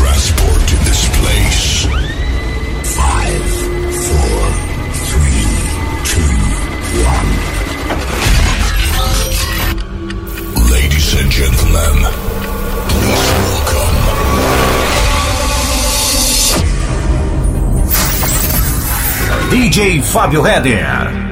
will to this place. Five, four, three, two, one. Ladies and gentlemen, please welcome DJ Fábio Heder.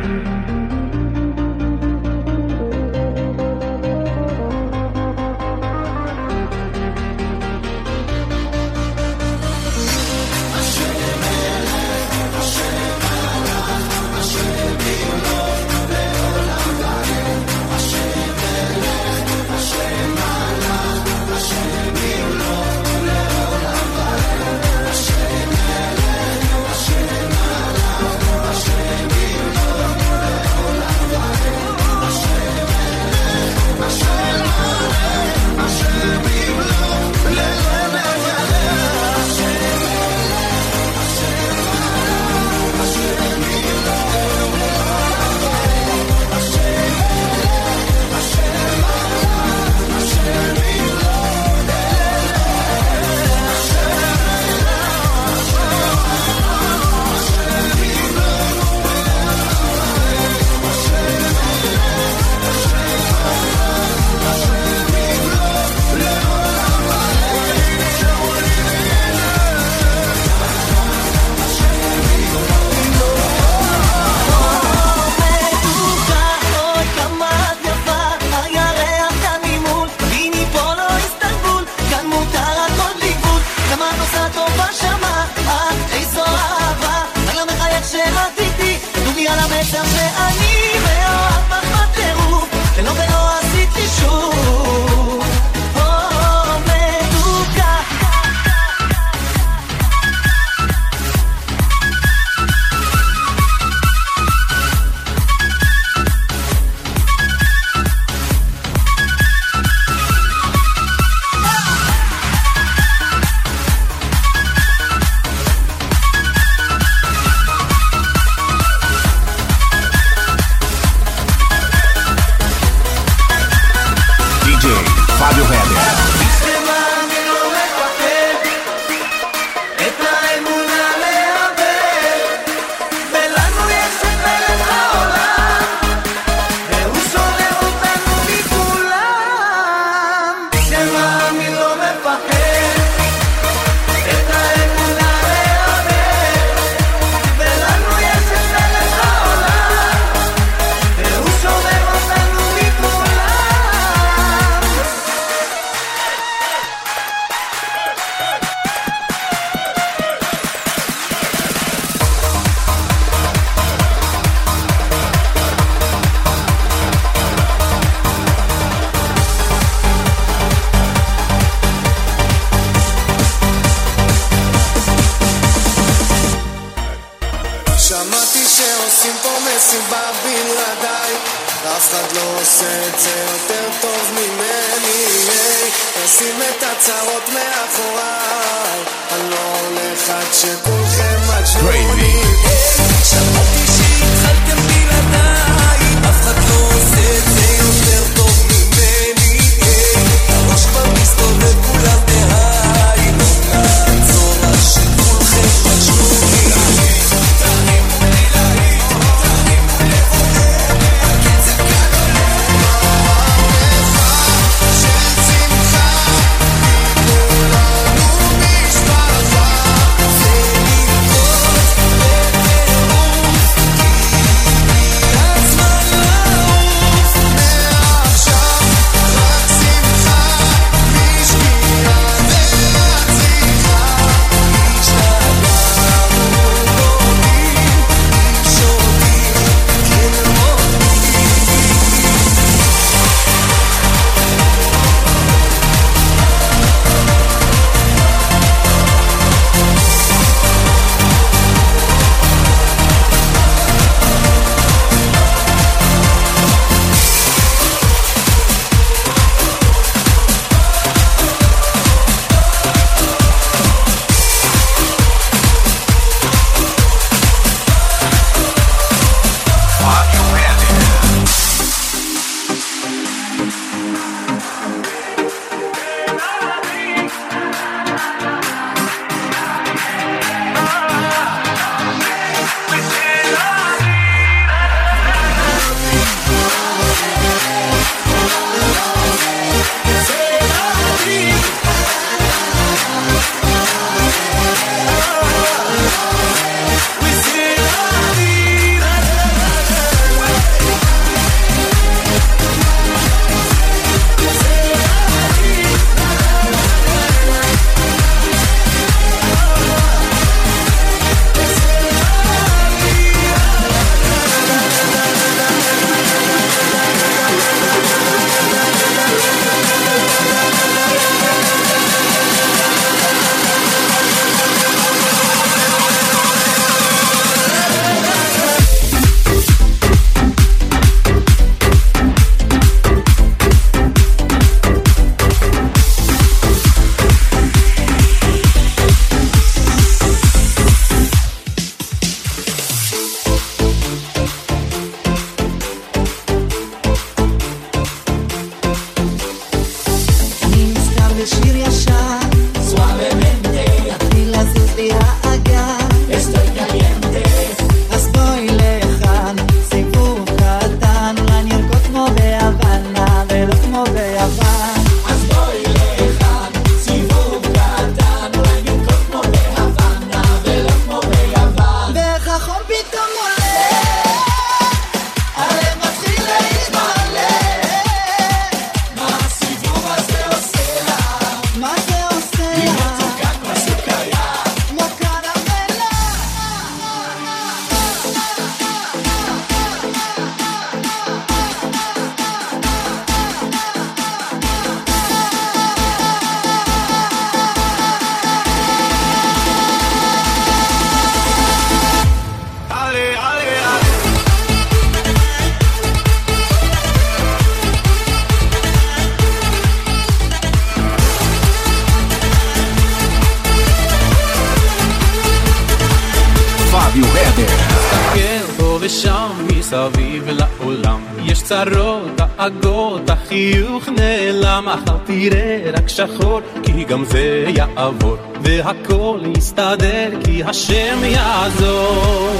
צרות, דאגות, החיוך נעלם, מחר תראה רק שחור, כי גם זה יעבור, והכל יסתדר, כי השם יעזור.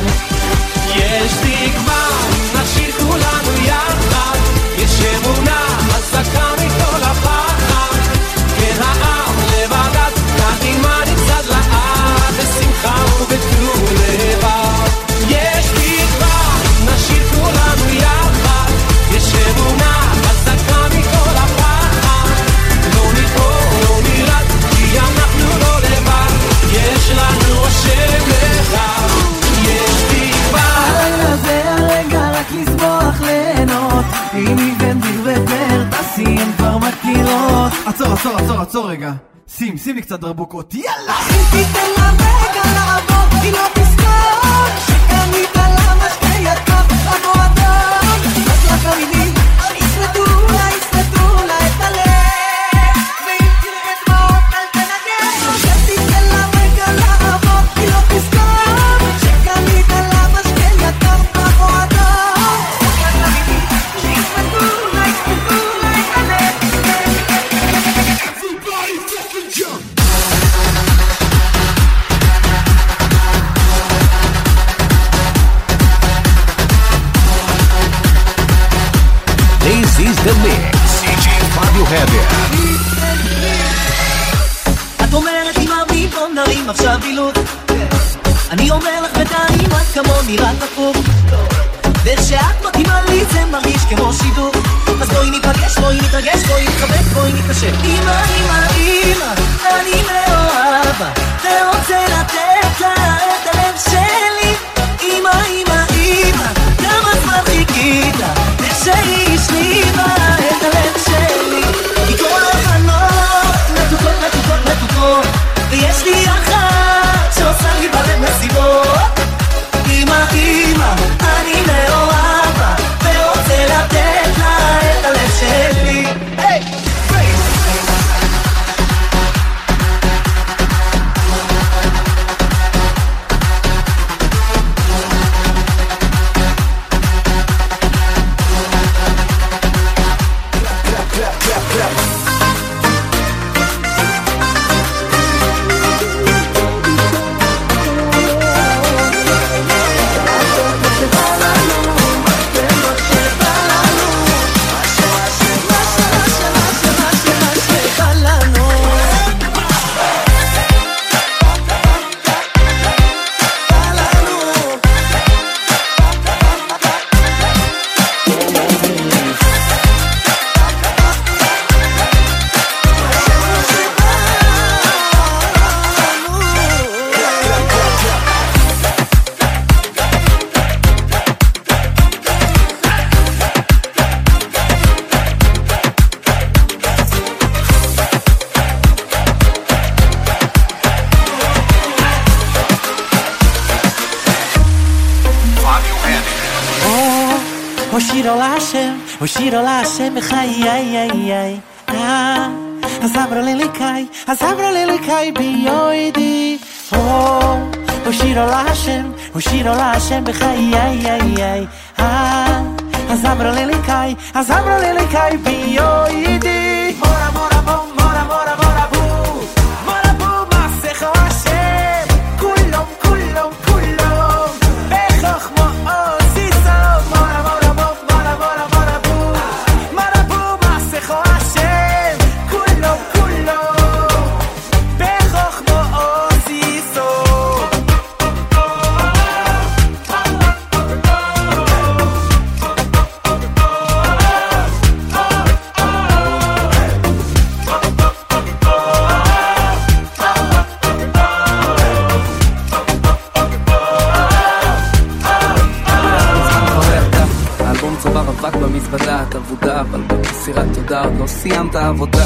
יש תקווה, נשאיר כולנו יחד, יש אמונה חזקה עצור רגע. שים, שים לי קצת דרבוקות, יאללה! אם תיתן לה רגע לעבור, היא לא תזכור שקנית לה משקה יקר, עכשיו אילוץ לא אני אומר לך בינתיים, את כמוני רק הפוך ואיך שאת מתאימה לי זה מרגיש כמו שידור. אז בואי ניפגש, בואי נתרגש, בואי נתחבק, בואי נתקשר אמא, אמא, אמא, אני מאוהב ורוצה השם בחיי vou dar.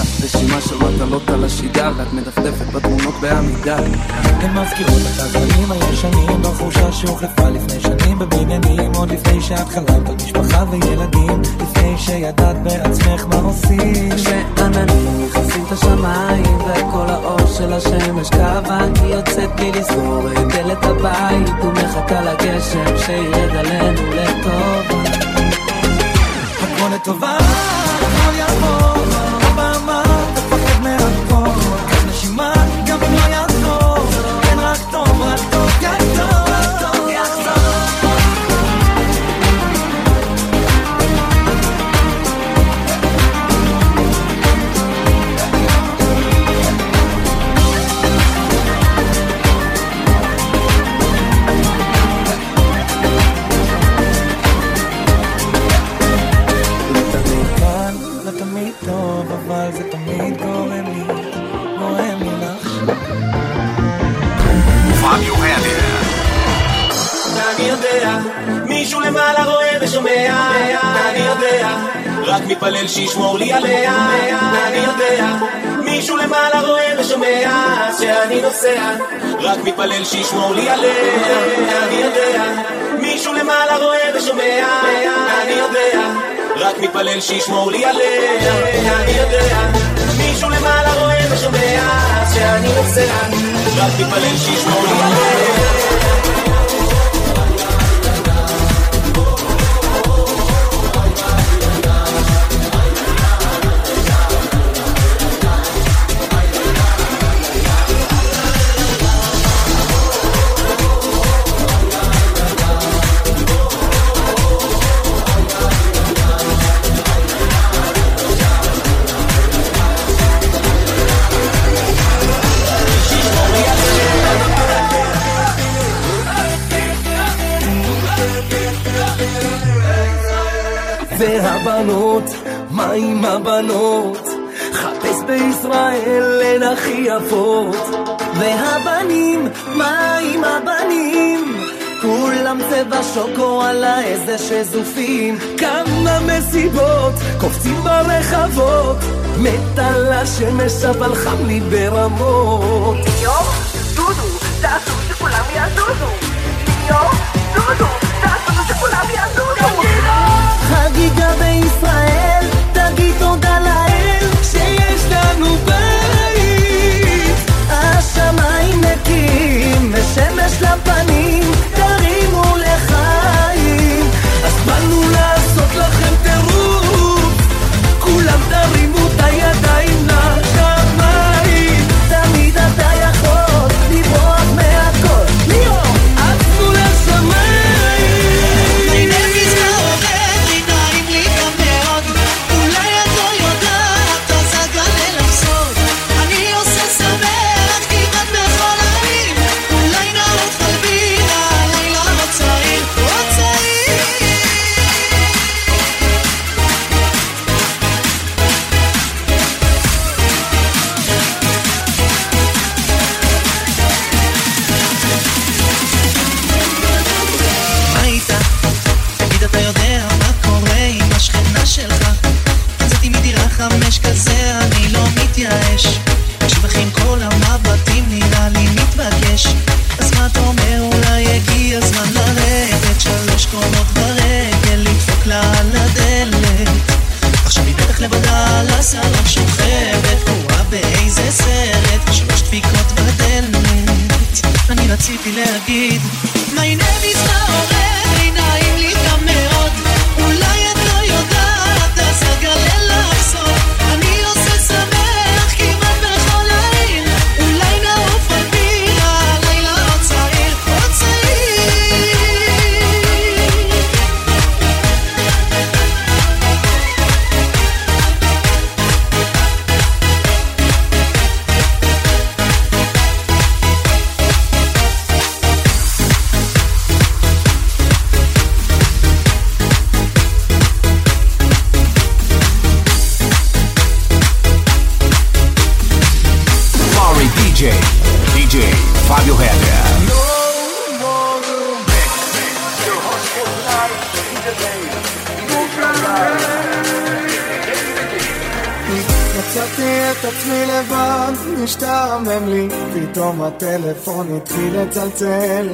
מצאתי את עצמי לבד, משתעמם לי, פתאום הטלפון התחיל לצלצל.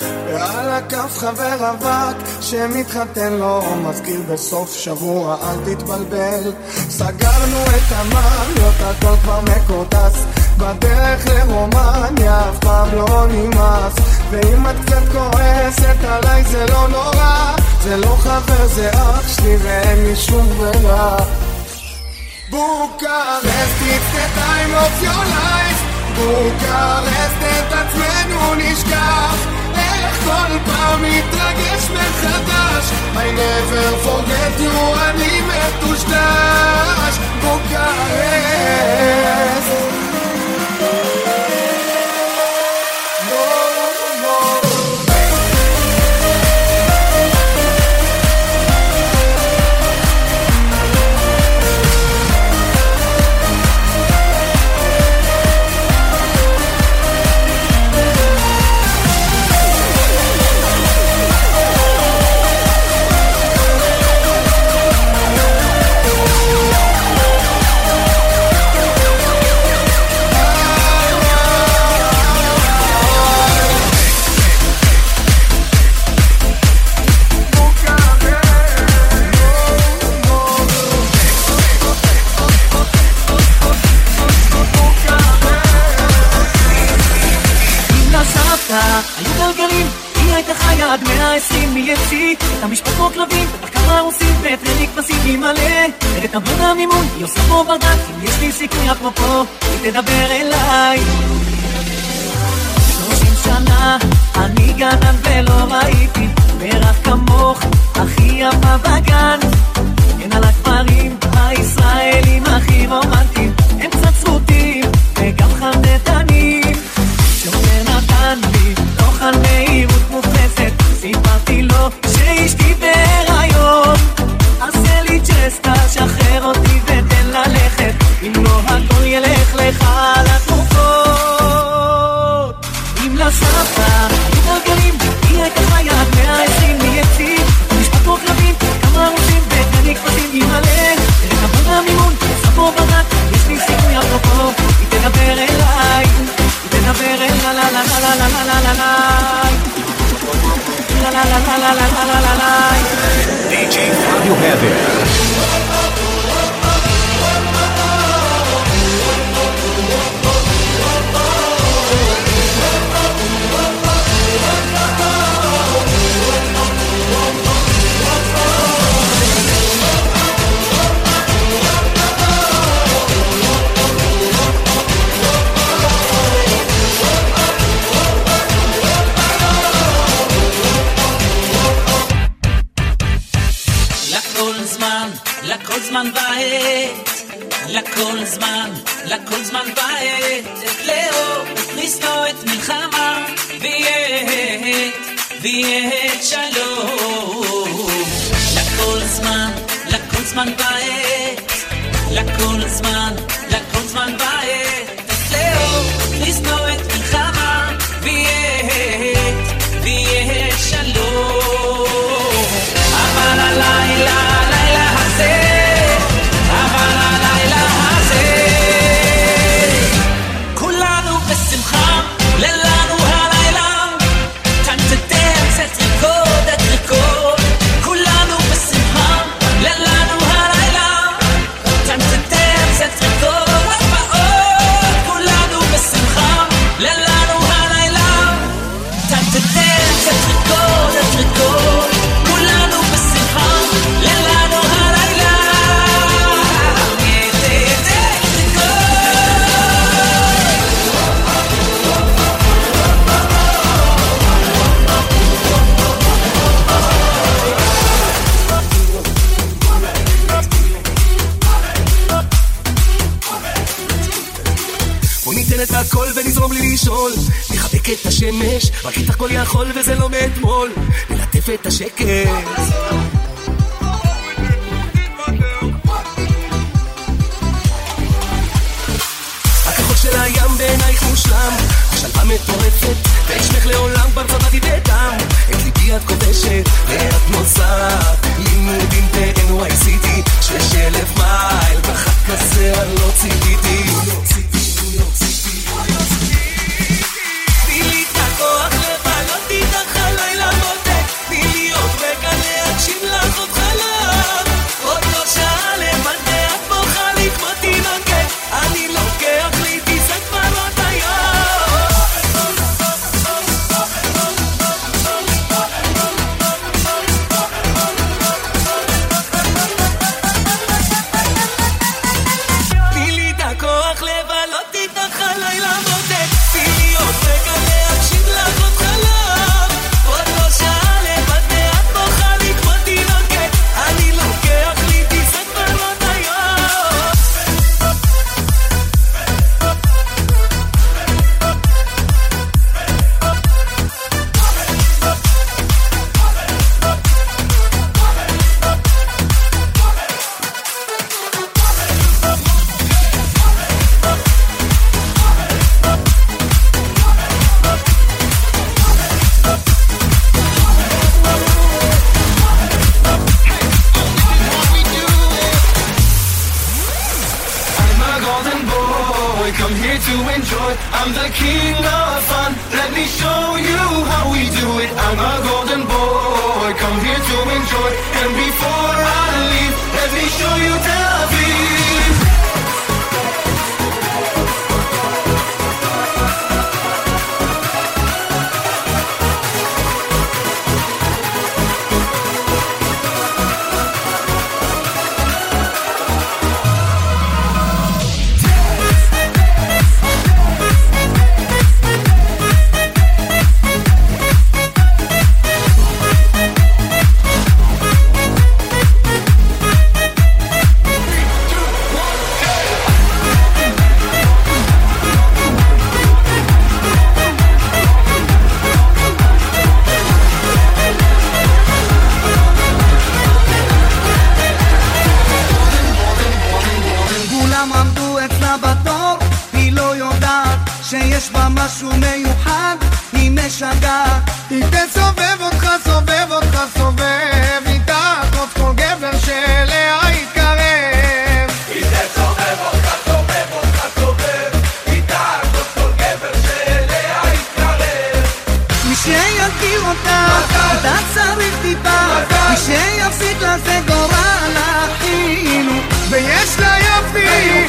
ועל הכף חבר רווק שמתחתן לו מזכיר בסוף שבוע אל תתבלבל. סגרנו את המעלות הכל כבר מקודס בדרך לרומניה אף פעם לא נמאס. ואם את קצת כועסת עליי זה לא נורא. זה לא חבר זה אח שלי ואין לי שום ברירה. בוקרסט, it's the time of your life בוקרסט, את עצמנו נשכח. איך כל פעם מתרגש מחדש. I never forget you, אני מטושטש. בוקרסט DJ Fábio Heber. לכל זמן ועת, לכל זמן, לכל זמן ועת, את לאור, את ריסנו, את מלחמה, ויהיה, ויהיה שלום. לכל זמן, לכל זמן ועת, לכל זמן, לכל זמן ועת, את לאור, את ריסנו, את את השמש, רק איתך כל יכול וזה לא מאתמול. נלטף את השקט הכחול של הים בעינייך מושלם. השלווה מטורפת ואשמך לעולם כבר צבעתי בדם. את ליבי את כובשת ואת נוסעת. לימודים ב-NYCT שש אלף מייל בחג כזה אני לא ציפיתי enjoy and be. זה גורל אחינו ויש לה יפי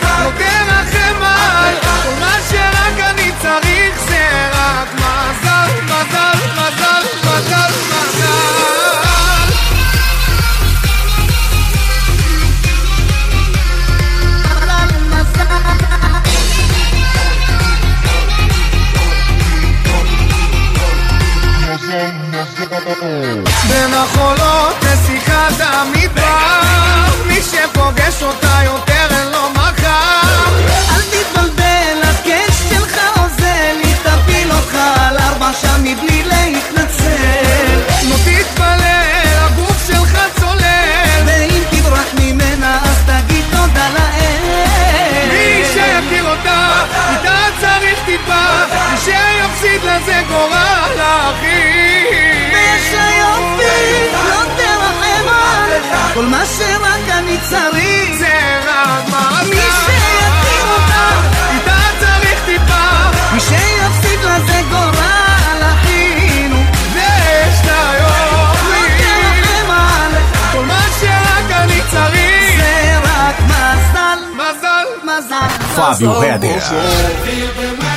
זה גורל האחים. ושיופי לא תרחם על כל מה שרק אני צריך. זה רק מעשה. מי שיתיר אותה, איתה צריך טיפה. מי שיפסיד לה זה גורל אחינו. ויש היופי, לא תרחם על כל מה שרק אני צריך. זה רק מזל. מזל. מזל. פאביו הדר.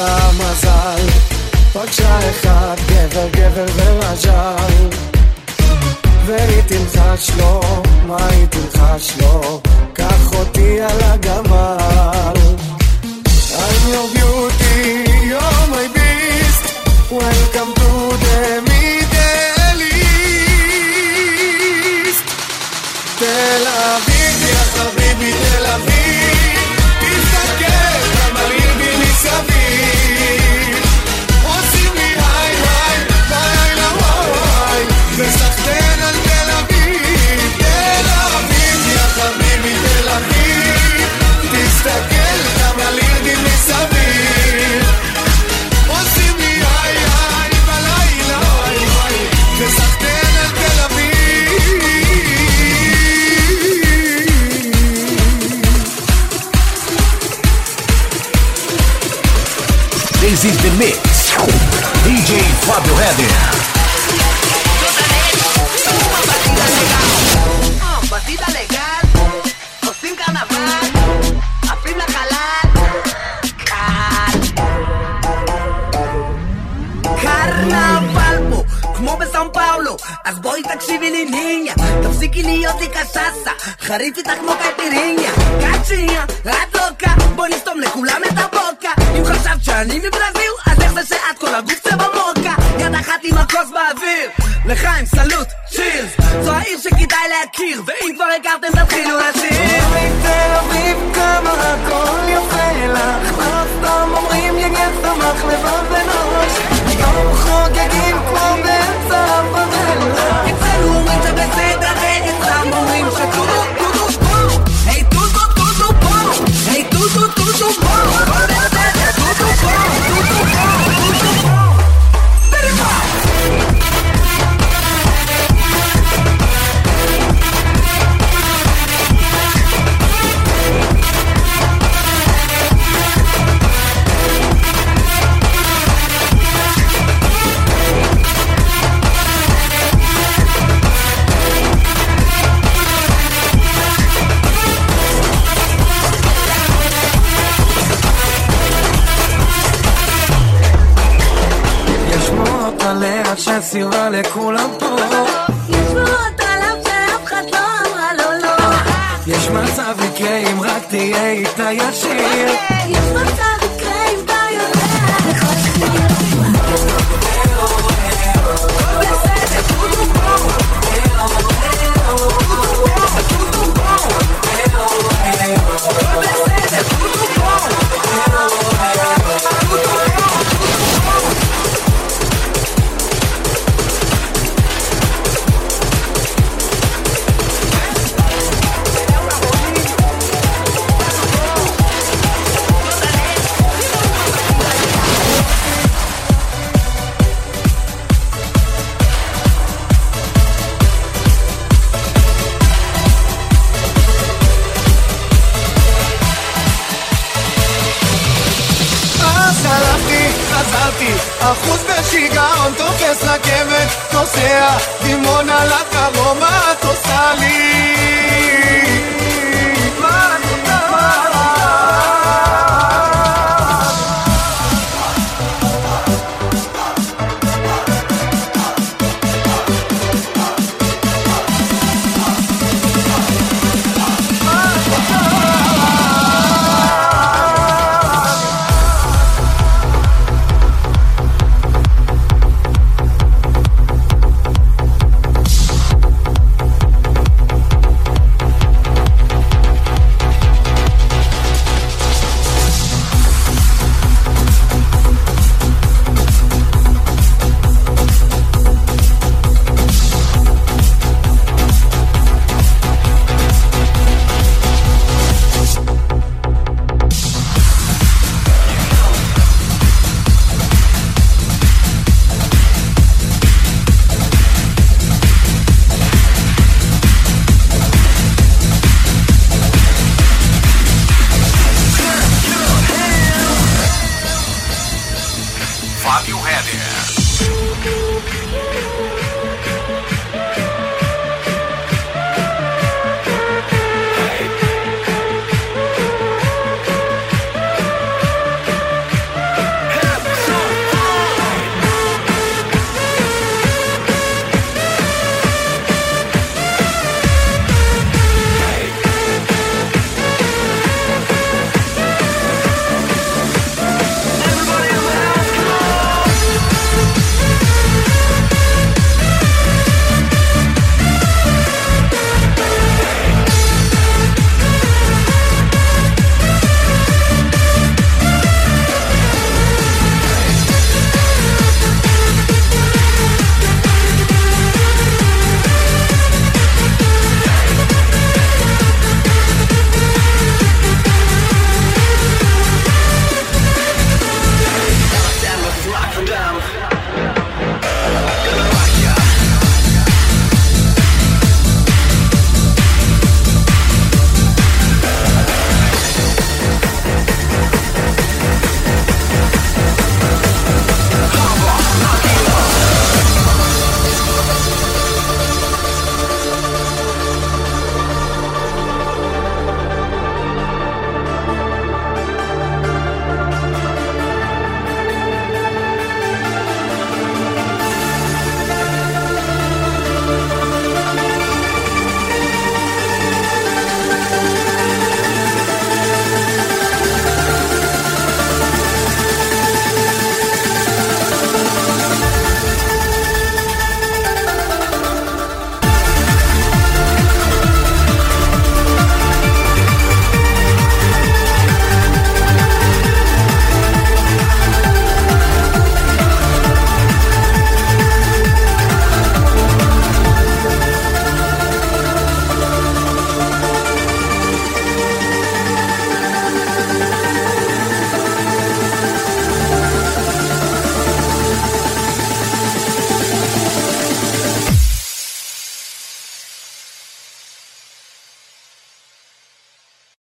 לה מזל פגשה אחד גבר גבר ומז'ל והיא תלחש לו, מה היא תלחש לו? קח אותי על הגמל. I'm your חריף איתך